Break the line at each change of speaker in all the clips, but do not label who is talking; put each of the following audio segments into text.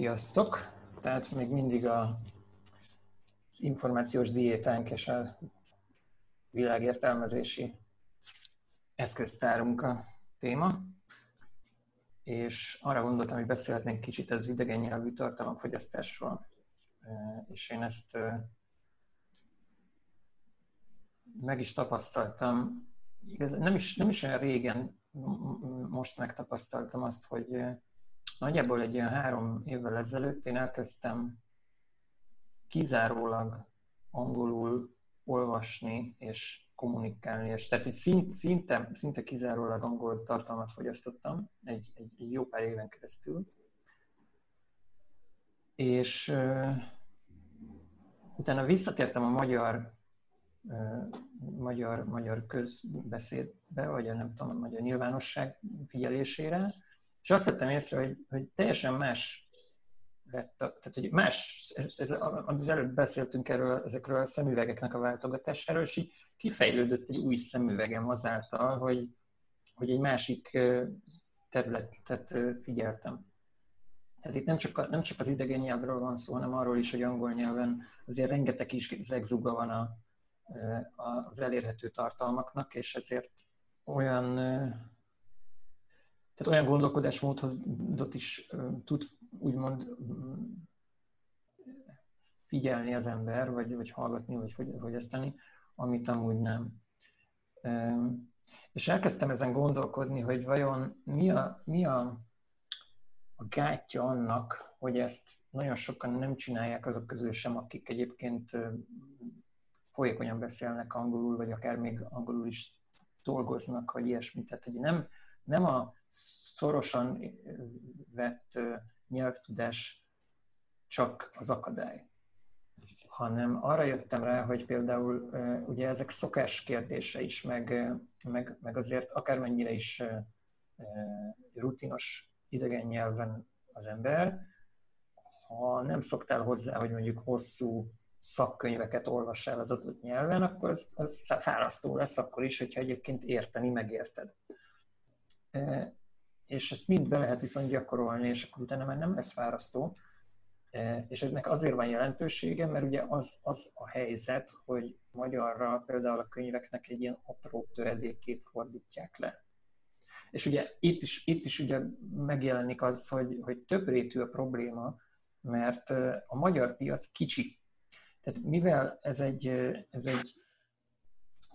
Sziasztok! Tehát még mindig a, az információs diétánk és a világértelmezési eszköztárunk a téma. És arra gondoltam, hogy beszélhetnénk kicsit az idegen nyelvű tartalomfogyasztásról. És én ezt meg is tapasztaltam, nem is, nem is olyan régen most megtapasztaltam azt, hogy nagyjából egy ilyen három évvel ezelőtt én elkezdtem kizárólag angolul olvasni és kommunikálni, és tehát egy szint, szinte, szinte kizárólag angol tartalmat fogyasztottam egy, egy, jó pár éven keresztül. És uh, utána visszatértem a magyar magyar, magyar közbeszédbe, vagy a nem tudom, a magyar nyilvánosság figyelésére, és azt vettem észre, hogy, hogy teljesen más lett, tehát hogy más, ez, ez, az előbb beszéltünk erről, ezekről a szemüvegeknek a váltogatásáról, és így kifejlődött egy új szemüvegem azáltal, hogy, hogy egy másik területet figyeltem. Tehát itt nem csak, nem csak az idegen nyelvről van szó, hanem arról is, hogy angol nyelven azért rengeteg is zegzuga van a, az elérhető tartalmaknak, és ezért olyan tehát olyan gondolkodásmódot is tud úgymond figyelni az ember, vagy, vagy hallgatni, vagy fogyasztani, amit amúgy nem. És elkezdtem ezen gondolkodni, hogy vajon mi a, mi a, a gátja annak, hogy ezt nagyon sokan nem csinálják azok közül sem, akik egyébként folyékonyan beszélnek angolul, vagy akár még angolul is dolgoznak, vagy ilyesmit. Tehát, hogy nem, nem a szorosan vett nyelvtudás csak az akadály, hanem arra jöttem rá, hogy például ugye ezek szokás kérdése is, meg, meg, meg azért akármennyire is rutinos idegen nyelven az ember, ha nem szoktál hozzá, hogy mondjuk hosszú szakkönyveket olvassál az adott nyelven, akkor az, az fárasztó lesz akkor is, hogyha egyébként érteni megérted és ezt mind be lehet viszont gyakorolni, és akkor utána már nem lesz fárasztó. És eznek azért van jelentősége, mert ugye az, az a helyzet, hogy magyarra például a könyveknek egy ilyen apró töredékét fordítják le. És ugye itt is, itt is ugye megjelenik az, hogy, hogy több rétű a probléma, mert a magyar piac kicsi. Tehát mivel ez egy, ez egy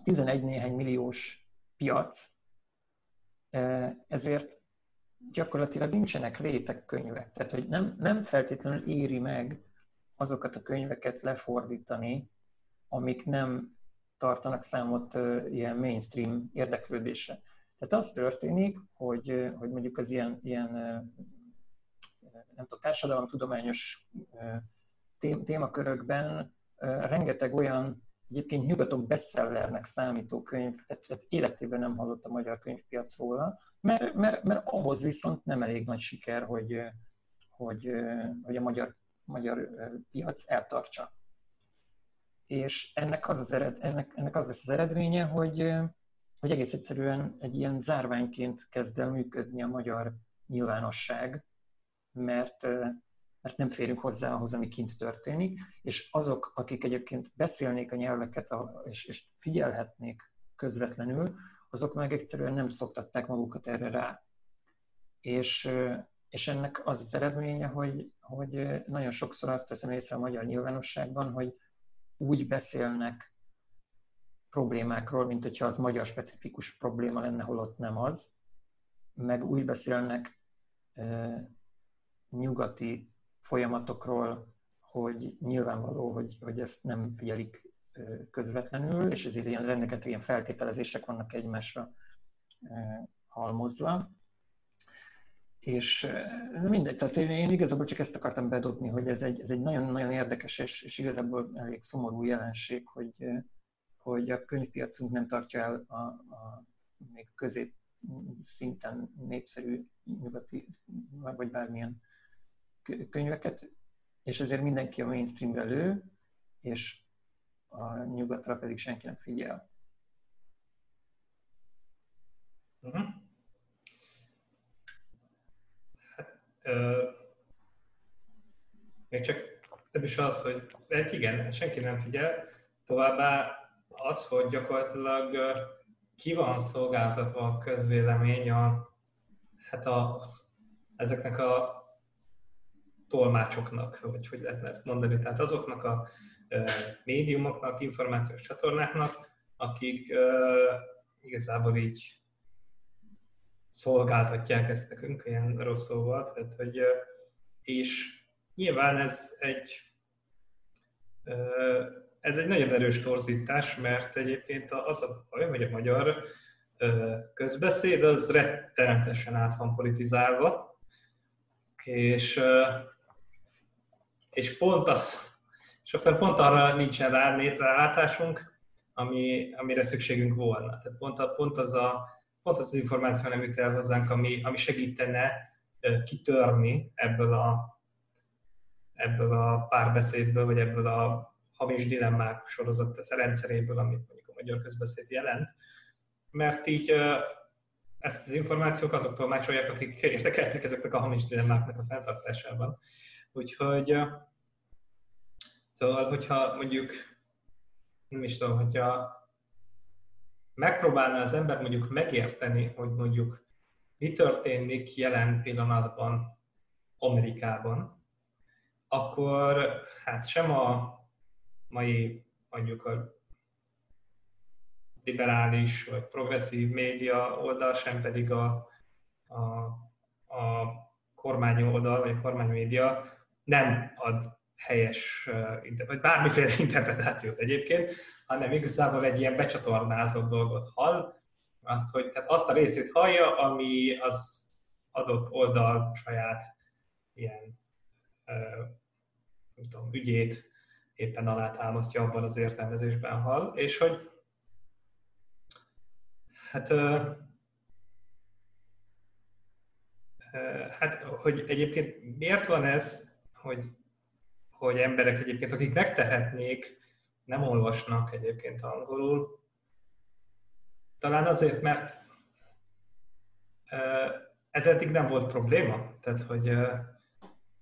11 néhány milliós piac, ezért gyakorlatilag nincsenek rétegkönyvek. Tehát, hogy nem, nem feltétlenül éri meg azokat a könyveket lefordítani, amik nem tartanak számot ilyen mainstream érdeklődésre. Tehát az történik, hogy, hogy mondjuk az ilyen, ilyen nem tudom, társadalomtudományos témakörökben rengeteg olyan egyébként nyugaton bestsellernek számító könyv, tehát életében nem hallott a magyar könyvpiac róla, mert, mert, mert ahhoz viszont nem elég nagy siker, hogy, hogy, hogy a magyar, magyar piac eltartsa. És ennek az, az ered, ennek, ennek az lesz az eredménye, hogy, hogy egész egyszerűen egy ilyen zárványként kezd el működni a magyar nyilvánosság, mert mert nem férünk hozzá ahhoz, ami kint történik, és azok, akik egyébként beszélnék a nyelveket és, és figyelhetnék közvetlenül, azok meg egyszerűen nem szoktatták magukat erre rá. És, és ennek az az eredménye, hogy, hogy nagyon sokszor azt veszem észre a magyar nyilvánosságban, hogy úgy beszélnek problémákról, mint hogyha az magyar specifikus probléma lenne, holott nem az, meg úgy beszélnek e, nyugati folyamatokról, hogy nyilvánvaló, hogy, hogy ezt nem figyelik közvetlenül, és ezért ilyen rengeteg ilyen feltételezések vannak egymásra halmozva. És mindegy, tehát én, én igazából csak ezt akartam bedobni, hogy ez egy, ez egy nagyon-nagyon érdekes és, és igazából elég szomorú jelenség, hogy, hogy a könyvpiacunk nem tartja el a, a még közép szinten népszerű nyugati, vagy bármilyen könyveket, és ezért mindenki a mainstreamre lő, és a nyugatra pedig senki nem figyel.
Uh-huh. Hát, ö, még csak nem is az, hogy hát igen, senki nem figyel, továbbá az, hogy gyakorlatilag ki van szolgáltatva a közvélemény a, hát a, ezeknek a tolmácsoknak, vagy hogy lehetne ezt mondani, tehát azoknak a médiumoknak, információs csatornáknak, akik igazából így szolgáltatják ezt nekünk ilyen rossz szóval, tehát hogy, és nyilván ez egy ez egy nagyon erős torzítás, mert egyébként az a baj, hogy a magyar közbeszéd az rettenetesen át van politizálva, és, és pont az, sokszor pont arra nincsen rá, rálátásunk, ami, amire szükségünk volna. Tehát pont, a, pont, az, a, pont az, az információ nem jut el hozzánk, ami, ami segítene kitörni ebből a, ebből a párbeszédből, vagy ebből a hamis dilemmák sorozat rendszeréből, amit mondjuk a magyar közbeszéd jelent, mert így ezt az információk azoktól másolják, akik érdekeltek ezeknek a hamis dilemmáknak a fenntartásában. Úgyhogy szóval, hogyha mondjuk, nem is tudom, hogyha megpróbálná az ember mondjuk megérteni, hogy mondjuk mi történik jelen pillanatban Amerikában, akkor hát sem a mai mondjuk a liberális vagy progresszív média oldal, sem pedig a, a, a kormány oldal, vagy a kormány média nem ad helyes, vagy bármiféle interpretációt egyébként, hanem igazából egy ilyen becsatornázott dolgot hall, azt, hogy, tehát azt a részét hallja, ami az adott oldal saját ilyen nem tudom, ügyét éppen alátámasztja abban az értelmezésben hall, és hogy hát hát, hogy egyébként miért van ez, hogy, hogy emberek egyébként, akik megtehetnék, nem olvasnak egyébként angolul. Talán azért, mert ez eddig nem volt probléma. Tehát, hogy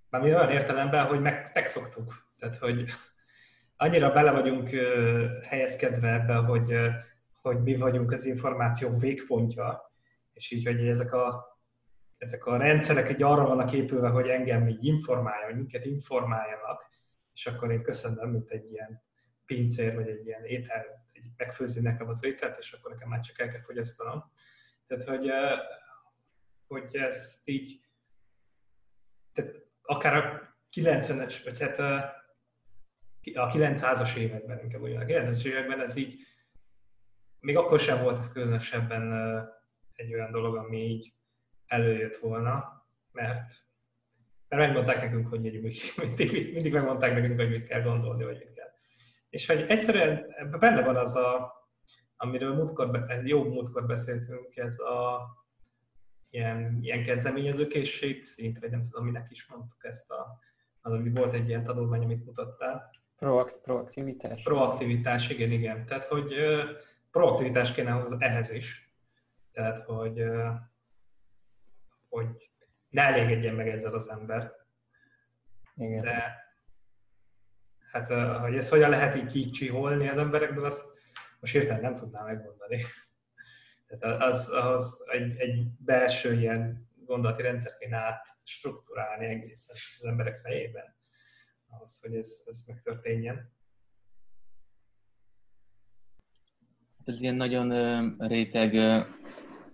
már mi olyan értelemben, hogy meg, megszoktuk. Tehát, hogy annyira bele vagyunk helyezkedve ebbe, hogy, hogy mi vagyunk az információ végpontja, és így, hogy ezek a, ezek a rendszerek egy arra vannak épülve, hogy engem még informáljon, minket informáljanak, és akkor én köszönöm, mint egy ilyen pincér, vagy egy ilyen étel, egy megfőzni nekem az ételt, és akkor nekem már csak el kell fogyasztanom. Tehát, hogy, hogy ezt így, tehát akár a 90-es, vagy hát a 900-as években, inkább úgy a 900-as években ez így, még akkor sem volt ez különösebben egy olyan dolog, ami így előjött volna, mert, mert megmondták nekünk, hogy mindig, mindig megmondták nekünk, hogy mit kell gondolni, vagy mit kell. És hogy egyszerűen ebben benne van az a, amiről múltkor, jó múltkor beszéltünk, ez a ilyen, ilyen kezdeményezőkészség szint, vagy nem tudom, minek is mondtuk ezt a, az, ami volt egy ilyen tanulmány, amit mutattál,
Proakt, proaktivitás.
Proaktivitás, igen, igen. Tehát, hogy proaktivitás kéne hozzá ehhez is. Tehát, hogy, hogy ne elégedjen meg ezzel az ember. Igen. De hát, hogy ezt hogyan lehet így kicsiholni az emberekből, azt most hirtelen nem tudnám megmondani. Tehát az, az egy, egy belső ilyen gondolati rendszer kéne át struktúrálni egészen az emberek fejében ahhoz, hogy ez, ez megtörténjen.
Hát ez ilyen nagyon réteg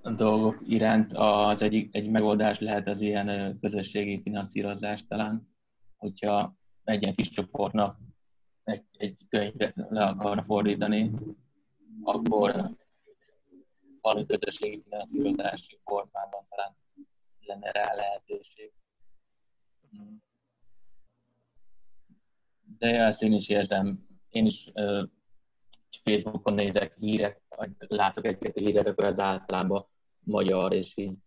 dolgok iránt az egyik, egy megoldás lehet az ilyen közösségi finanszírozás talán, hogyha egy ilyen kis csoportnak egy, egy könyvet le akarna fordítani, akkor valami közösségi finanszírozási formában talán lenne rá lehetőség. Mm de ezt én is érzem. Én is Facebookon nézek hírek, látok egy-két híret, akkor az általában magyar, és így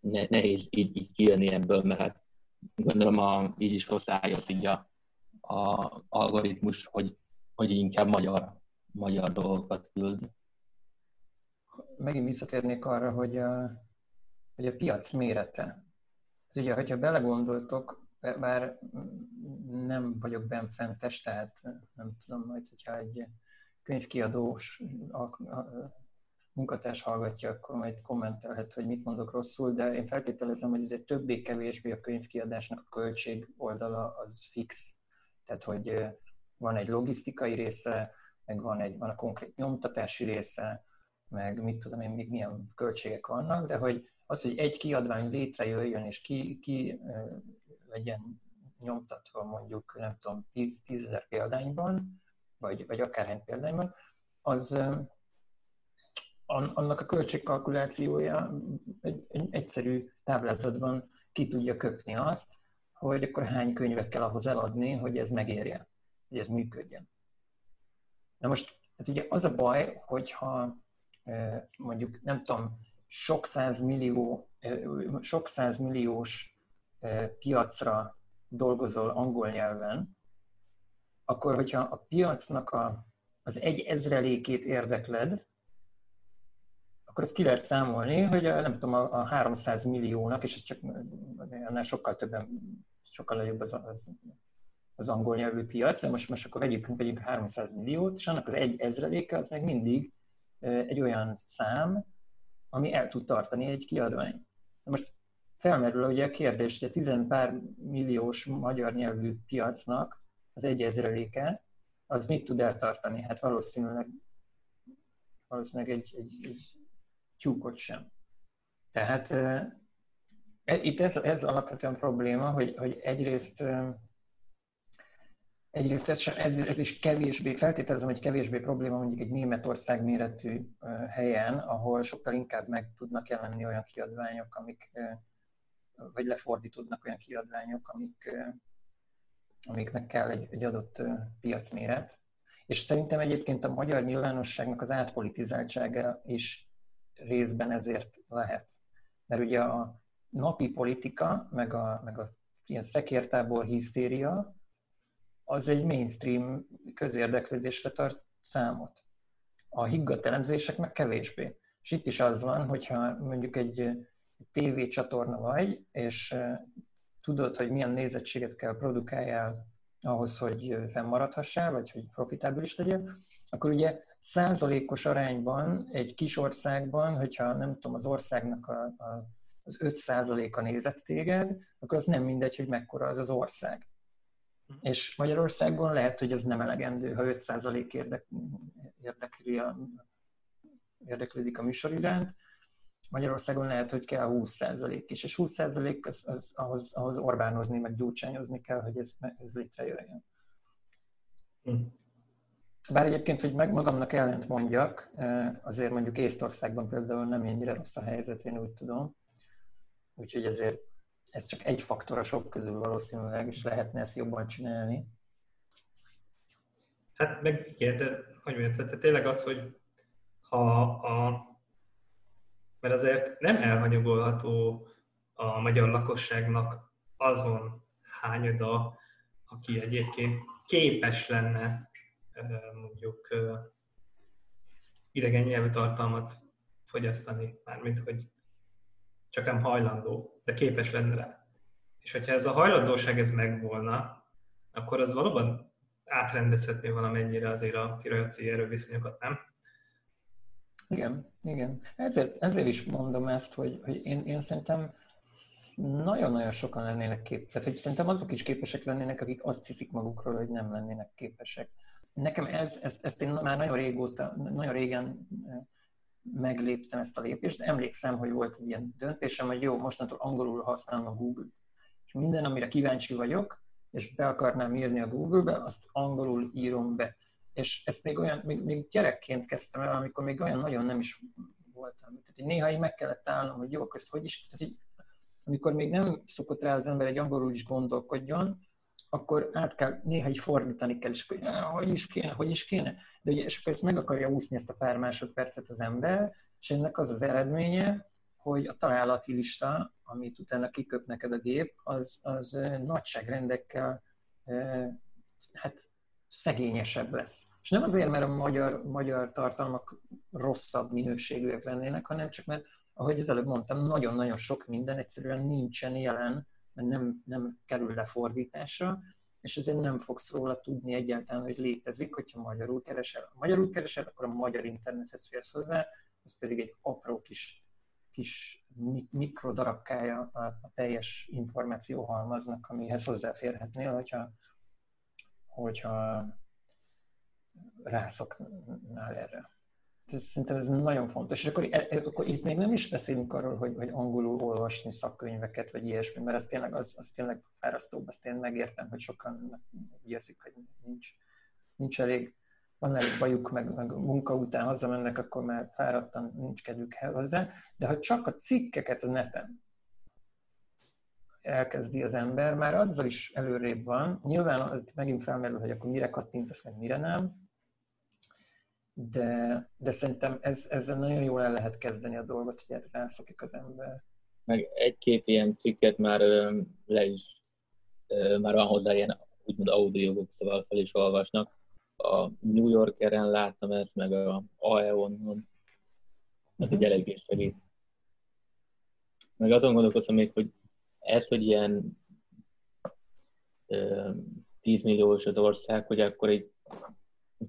ne, nehéz így, így kijönni ebből, mert hát gondolom a, így is hozzájössz így a, a algoritmus, hogy, hogy inkább magyar, magyar dolgokat küld.
Megint visszatérnék arra, hogy a, hogy a piac mérete. Ez ugye, hogyha belegondoltok, bár nem vagyok benfentes, tehát nem tudom majd, hogyha egy könyvkiadós munkatárs hallgatja, akkor majd kommentelhet, hogy mit mondok rosszul, de én feltételezem, hogy ez egy többé-kevésbé a könyvkiadásnak a költség oldala az fix. Tehát, hogy van egy logisztikai része, meg van, egy, van a konkrét nyomtatási része, meg mit tudom én, még milyen költségek vannak, de hogy az, hogy egy kiadvány létrejöjjön, és ki, ki legyen nyomtatva mondjuk, nem tudom, 10, 10 ezer példányban, vagy, vagy akárhány példányban, az annak a költségkalkulációja egy, egy egyszerű táblázatban ki tudja köpni azt, hogy akkor hány könyvet kell ahhoz eladni, hogy ez megérje, hogy ez működjön. Na most, hát ugye az a baj, hogyha mondjuk, nem tudom, sok millió, sok milliós piacra dolgozol angol nyelven, akkor hogyha a piacnak a, az egy ezrelékét érdekled, akkor ezt ki lehet számolni, hogy a, nem tudom, a, a 300 milliónak, és ez csak annál sokkal többen, sokkal nagyobb az, az, az angol nyelvű piac, de most, most akkor vegyük, vegyünk 300 milliót, és annak az egy ezreléke az meg mindig egy olyan szám, ami el tud tartani egy kiadvány. De most felmerül ugye a kérdés, hogy a tizenpár milliós magyar nyelvű piacnak az egy ezreléke, az mit tud eltartani? Hát valószínűleg, valószínűleg egy, egy, egy tyúkot sem. Tehát e, itt ez, ez alapvetően probléma, hogy, hogy egyrészt Egyrészt ez, ez, ez is kevésbé, feltételezem, hogy kevésbé probléma mondjuk egy Németország méretű helyen, ahol sokkal inkább meg tudnak jelenni olyan kiadványok, amik, vagy lefordítódnak olyan kiadványok, amik, amiknek kell egy, egy adott piacméret. És szerintem egyébként a magyar nyilvánosságnak az átpolitizáltsága is részben ezért lehet. Mert ugye a napi politika, meg a, meg a ilyen szekértábor hisztéria, az egy mainstream közérdeklődésre tart számot. A higgadt elemzések meg kevésbé. És itt is az van, hogyha mondjuk egy tévécsatorna vagy, és tudod, hogy milyen nézettséget kell produkáljál ahhoz, hogy fennmaradhassál, vagy hogy profitábilis legyél, akkor ugye százalékos arányban egy kis országban, hogyha nem tudom, az országnak a, a, az 5 százaléka nézett téged, akkor az nem mindegy, hogy mekkora az az ország. És Magyarországon lehet, hogy ez nem elegendő, ha 5% érdek, érdekli a, érdeklődik a műsor iránt. Magyarországon lehet, hogy kell 20% is, és 20% az, az, ahhoz, ahhoz Orbánozni, meg gyurcsányozni kell, hogy ez, ez létrejöjjön. Hm. Bár egyébként, hogy meg magamnak ellent mondjak, azért mondjuk Észtországban például nem ennyire rossz a helyzet, én úgy tudom. Úgyhogy ezért ez csak egy faktor a sok közül valószínűleg, és lehetne ezt jobban csinálni.
Hát meg igen, de hogy mondjam, tehát tényleg az, hogy ha a, mert azért nem elhanyagolható a magyar lakosságnak azon hányada, aki egyébként képes lenne mondjuk idegen nyelvű tartalmat fogyasztani, mármint hogy csak nem hajlandó, de képes lenne rá. És hogyha ez a hajlandóság ez megvolna, akkor az valóban átrendezhetné valamennyire azért a piaci erőviszonyokat, nem?
Igen, igen. Ezért, ezért is mondom ezt, hogy, hogy én, én szerintem nagyon-nagyon sokan lennének képesek. Tehát, hogy szerintem azok is képesek lennének, akik azt hiszik magukról, hogy nem lennének képesek. Nekem ez, ezt, ezt én már nagyon régóta, nagyon régen megléptem ezt a lépést. Emlékszem, hogy volt egy ilyen döntésem, hogy jó, mostantól angolul használom a Google-t. És minden, amire kíváncsi vagyok, és be akarnám írni a Google-be, azt angolul írom be. És ezt még olyan, még, még gyerekként kezdtem el, amikor még olyan nagyon nem is voltam. Tehát hogy néha így meg kellett állnom, hogy jó, ezt hogy is, tehát így, amikor még nem szokott rá az ember egy angolul is gondolkodjon, akkor át kell, néha így fordítani kell, és hogy hogy is kéne, hogy is kéne. De ugye, és akkor ezt meg akarja úszni ezt a pár másodpercet az ember, és ennek az az eredménye, hogy a találati lista, amit utána kiköp neked a gép, az, az nagyságrendekkel hát szegényesebb lesz. És nem azért, mert a magyar, magyar tartalmak rosszabb minőségűek lennének, hanem csak mert, ahogy az előbb mondtam, nagyon-nagyon sok minden egyszerűen nincsen jelen mert nem, nem kerül lefordításra, és ezért nem fogsz róla tudni egyáltalán, hogy létezik, hogyha magyarul keresel. Ha magyarul keresel, akkor a magyar internethez férsz hozzá, az pedig egy apró kis, kis mikrodarabkája a, a teljes információhalmaznak, amihez hozzáférhetnél, hogyha, hogyha rászoknál erre. Ez, szerintem ez nagyon fontos. És akkor, e, e, akkor itt még nem is beszélünk arról, hogy, hogy angolul olvasni szakkönyveket, vagy ilyesmi, mert ez tényleg, az, az tényleg fárasztóbb, azt én megértem, hogy sokan úgy érzik, hogy nincs, nincs elég, van elég bajuk, meg, meg munka után hazamennek, akkor már fáradtan nincs kedvük hozzá. De ha csak a cikkeket a neten elkezdi az ember, már azzal is előrébb van. Nyilván megint felmerül, hogy akkor mire kattintasz, meg mire nem, de, de szerintem ez, ezzel nagyon jól el lehet kezdeni a dolgot, hogy rászokik az ember.
Meg egy-két ilyen cikket már ö, le is, ö, már van hozzá ilyen úgymond audiobuk, szóval fel is olvasnak. A New Yorkeren láttam ezt, meg a AEON-on. Ez uh-huh. egy eléggé segít. Meg azon gondolkoztam még, hogy ez, hogy ilyen ö, 10 milliós az ország, hogy akkor egy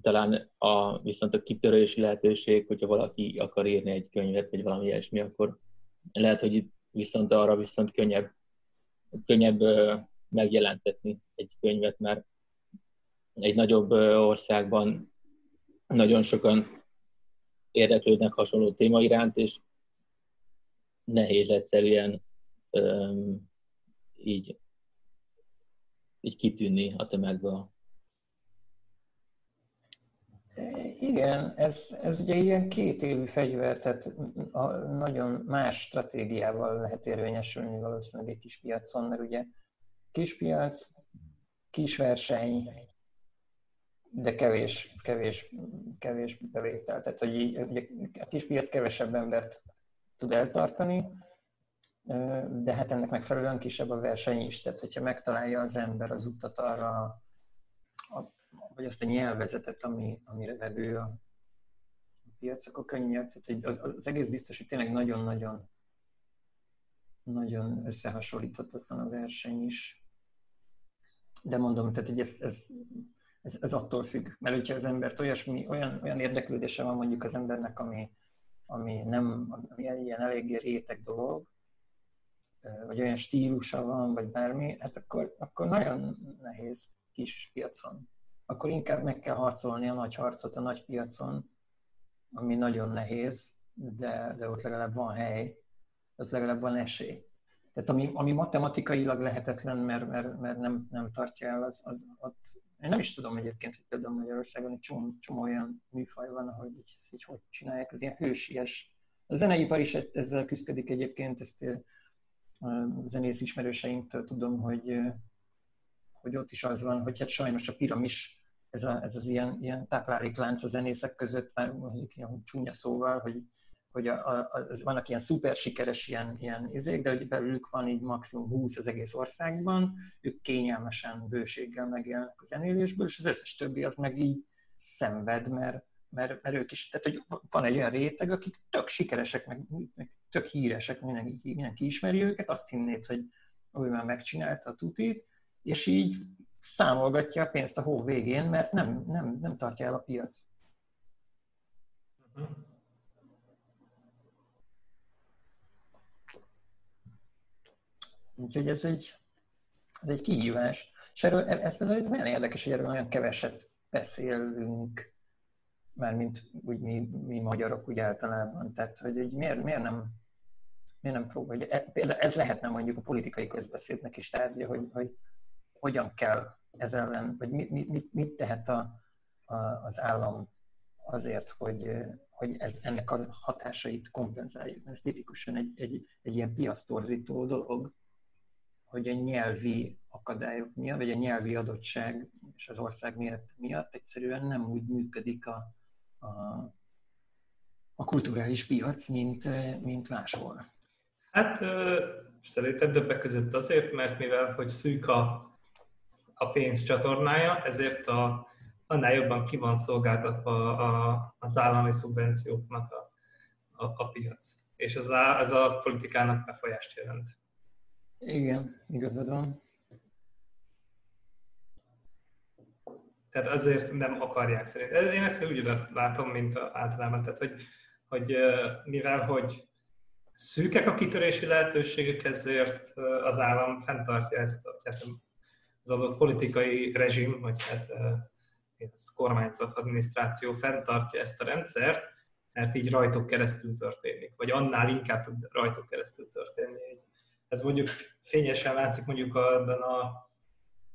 talán a, viszont a kitörési lehetőség, hogyha valaki akar írni egy könyvet, vagy valami ilyesmi, akkor lehet, hogy viszont arra viszont könnyebb, könnyebb megjelentetni egy könyvet, mert egy nagyobb országban nagyon sokan érdeklődnek hasonló téma iránt, és nehéz egyszerűen így, így kitűnni a tömegből.
Igen, ez, ez ugye ilyen két élő fegyver, tehát a, nagyon más stratégiával lehet érvényesülni valószínűleg egy kis piacon, mert ugye kis piac, kis verseny, de kevés, kevés, kevés bevétel. Tehát, hogy így, ugye a kis piac kevesebb embert tud eltartani, de hát ennek megfelelően kisebb a verseny is. Tehát, hogyha megtalálja az ember az utat arra vagy azt a nyelvezetet, ami, amire vevő a, a piac, akkor könnyebb. Tehát hogy az, az egész biztos, hogy tényleg nagyon-nagyon nagyon összehasonlíthatatlan a verseny is. De mondom, tehát hogy ez, ez, ez, ez attól függ. Mert hogyha az embert olyasmi, olyan, olyan érdeklődése van mondjuk az embernek, ami, ami nem, ami ilyen eléggé réteg dolog, vagy olyan stílusa van, vagy bármi, hát akkor, akkor nagyon nehéz kis piacon akkor inkább meg kell harcolni a nagy harcot a nagy piacon, ami nagyon nehéz, de, de ott legalább van hely, ott legalább van esély. Tehát ami, ami matematikailag lehetetlen, mert, mert, mert nem, nem tartja el, az, az ott, én nem is tudom egyébként, hogy például Magyarországon egy csomó, csomó olyan műfaj van, ahogy így, így hogy csinálják, ez ilyen hősies. A zeneipar is ezzel küzdik egyébként, ezt zenész ismerőseinktől tudom, hogy hogy ott is az van, hogy hát sajnos a piramis, ez, a, ez az ilyen, ilyen tápláléklánc a zenészek között, már ilyen csúnya szóval, hogy, hogy a, a, a, vannak ilyen szuper sikeres ilyen, ilyen izék, de hogy belülük van így maximum 20 az egész országban, ők kényelmesen, bőséggel megélnek a zenélésből, és az összes többi az meg így szenved, mert, mert, mert ők is, tehát hogy van egy olyan réteg, akik tök sikeresek, meg, meg tök híresek, mindenki, mindenki ismeri őket, azt hinnéd, hogy ő már megcsinálta a tutit, és így számolgatja a pénzt a hó végén, mert nem, nem, nem tartja el a piac. Úgyhogy ez egy, ez egy kihívás. És erről, ez például ez nagyon érdekes, hogy erről olyan keveset beszélünk, mint úgy mi, mi magyarok úgy általában. Tehát, hogy, hogy miért, miért nem miért nem próbálja. E, például ez lehetne mondjuk a politikai közbeszédnek is tárgya, hogy, hogy hogyan kell ez ellen, vagy mit, mit, mit tehet a, a, az állam azért, hogy, hogy ez, ennek a hatásait kompenzáljuk. Ez tipikusan egy, egy, egy ilyen piasztorzító dolog, hogy a nyelvi akadályok miatt, vagy a nyelvi adottság és az ország méret miatt egyszerűen nem úgy működik a, a, a kulturális piac, mint, mint máshol.
Hát szerintem többek között azért, mert mivel hogy szűk a a pénz csatornája, ezért a, annál jobban ki van szolgáltatva a, az állami szubvencióknak a, a, a piac. És ez a, ez a politikának befolyást jelent.
Igen, igazad van.
Tehát azért nem akarják szerintem. Én ezt ugyanazt látom, mint általában. Tehát, hogy, hogy mivel, hogy szűkek a kitörési lehetőségek, ezért az állam fenntartja ezt hát az adott politikai rezsim, vagy hát ez kormányzat, adminisztráció fenntartja ezt a rendszert, mert így rajtuk keresztül történik, vagy annál inkább tud rajtuk keresztül történni. Ez mondjuk fényesen látszik mondjuk ebben a...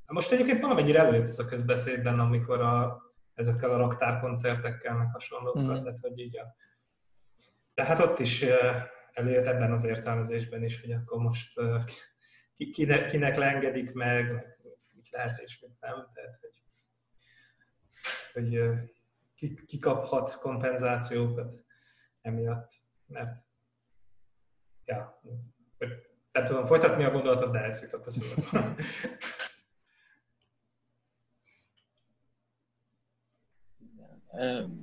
Most egyébként valamennyire előtt ez a közbeszédben, amikor a, ezekkel a raktárkoncertekkel meg hasonlókkal, mm. tehát hogy így a... De hát ott is előjött ebben az értelmezésben is, hogy akkor most kinek, kinek leengedik meg, mit lehet és mit nem, tehát hogy, hogy ki, ki kaphat kompenzációkat emiatt, mert ja, nem tudom folytatni a gondolatot, de ez jutott a.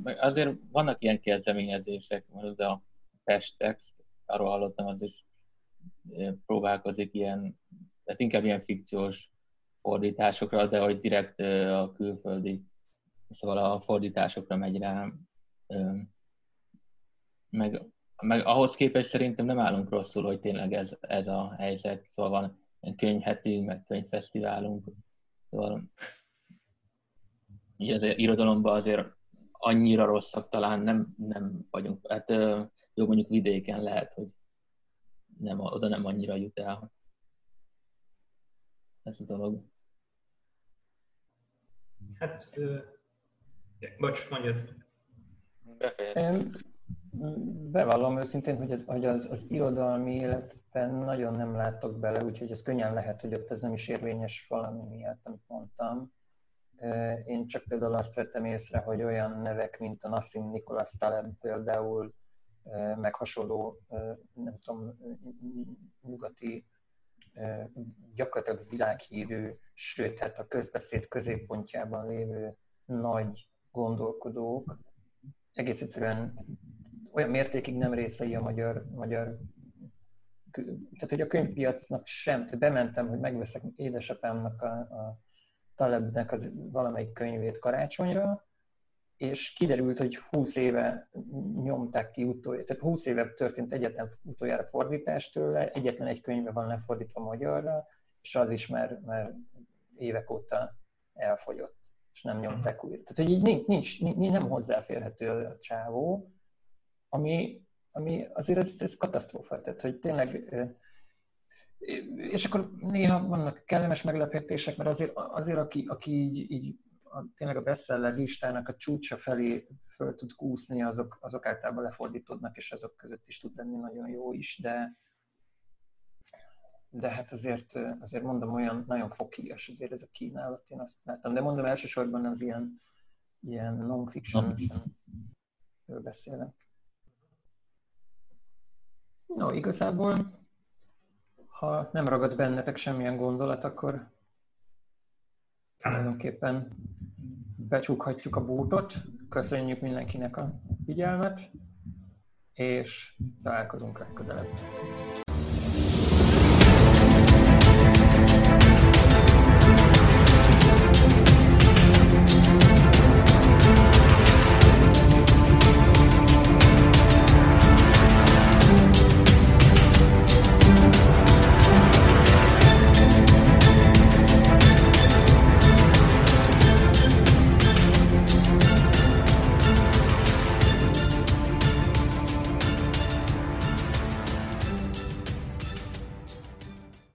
Azért vannak ilyen kezdeményezések, mert az a Pestext, arról hallottam, az is próbálkozik ilyen, tehát inkább ilyen fikciós fordításokra, de hogy direkt a külföldi, szóval a fordításokra megy rá. Meg, meg ahhoz képest szerintem nem állunk rosszul, hogy tényleg ez, ez a helyzet. Szóval van egy könyvhetünk, meg könyvfesztiválunk. Szóval így az irodalomban azért annyira rosszak talán nem, nem vagyunk. Hát jó, mondjuk vidéken lehet, hogy nem, oda nem annyira jut el ez a dolog.
Hát, bocs, mondjad.
Én bevallom őszintén, hogy, ez, hogy az, az irodalmi életben nagyon nem látok bele, úgyhogy ez könnyen lehet, hogy ott ez nem is érvényes valami miatt, amit mondtam. Én csak például azt vettem észre, hogy olyan nevek, mint a Nassim Nicholas Taleb például meg hasonló, nem tudom, nyugati, gyakorlatilag világhírű, sőt, hát a közbeszéd középpontjában lévő nagy gondolkodók egész egyszerűen olyan mértékig nem részei a magyar, magyar tehát hogy a könyvpiacnak sem, tehát bementem, hogy megveszek édesapámnak a, a Talebnek az valamelyik könyvét karácsonyra, és kiderült, hogy 20 éve nyomták ki utoljára, tehát 20 éve történt egyetlen utoljára fordítás tőle, egyetlen egy könyve van lefordítva magyarra, és az is már, már évek óta elfogyott, és nem nyomták újra. Tehát, hogy így nincs, nincs, nincs nem hozzáférhető a csávó, ami, ami azért ez, ez katasztrófa, tehát, hogy tényleg és akkor néha vannak kellemes meglepetések, mert azért, azért aki, aki így, így a, tényleg a bestseller listának a csúcsa felé föl tud kúszni, azok, azok általában lefordítódnak, és azok között is tud lenni nagyon jó is, de de hát azért, azért mondom, olyan nagyon fokíjas azért ez a kínálat, én azt láttam. De mondom, elsősorban az ilyen, ilyen non-fiction beszélek. No, igazából, ha nem ragad bennetek semmilyen gondolat, akkor tulajdonképpen becsukhatjuk a bútot. Köszönjük mindenkinek a figyelmet, és találkozunk legközelebb.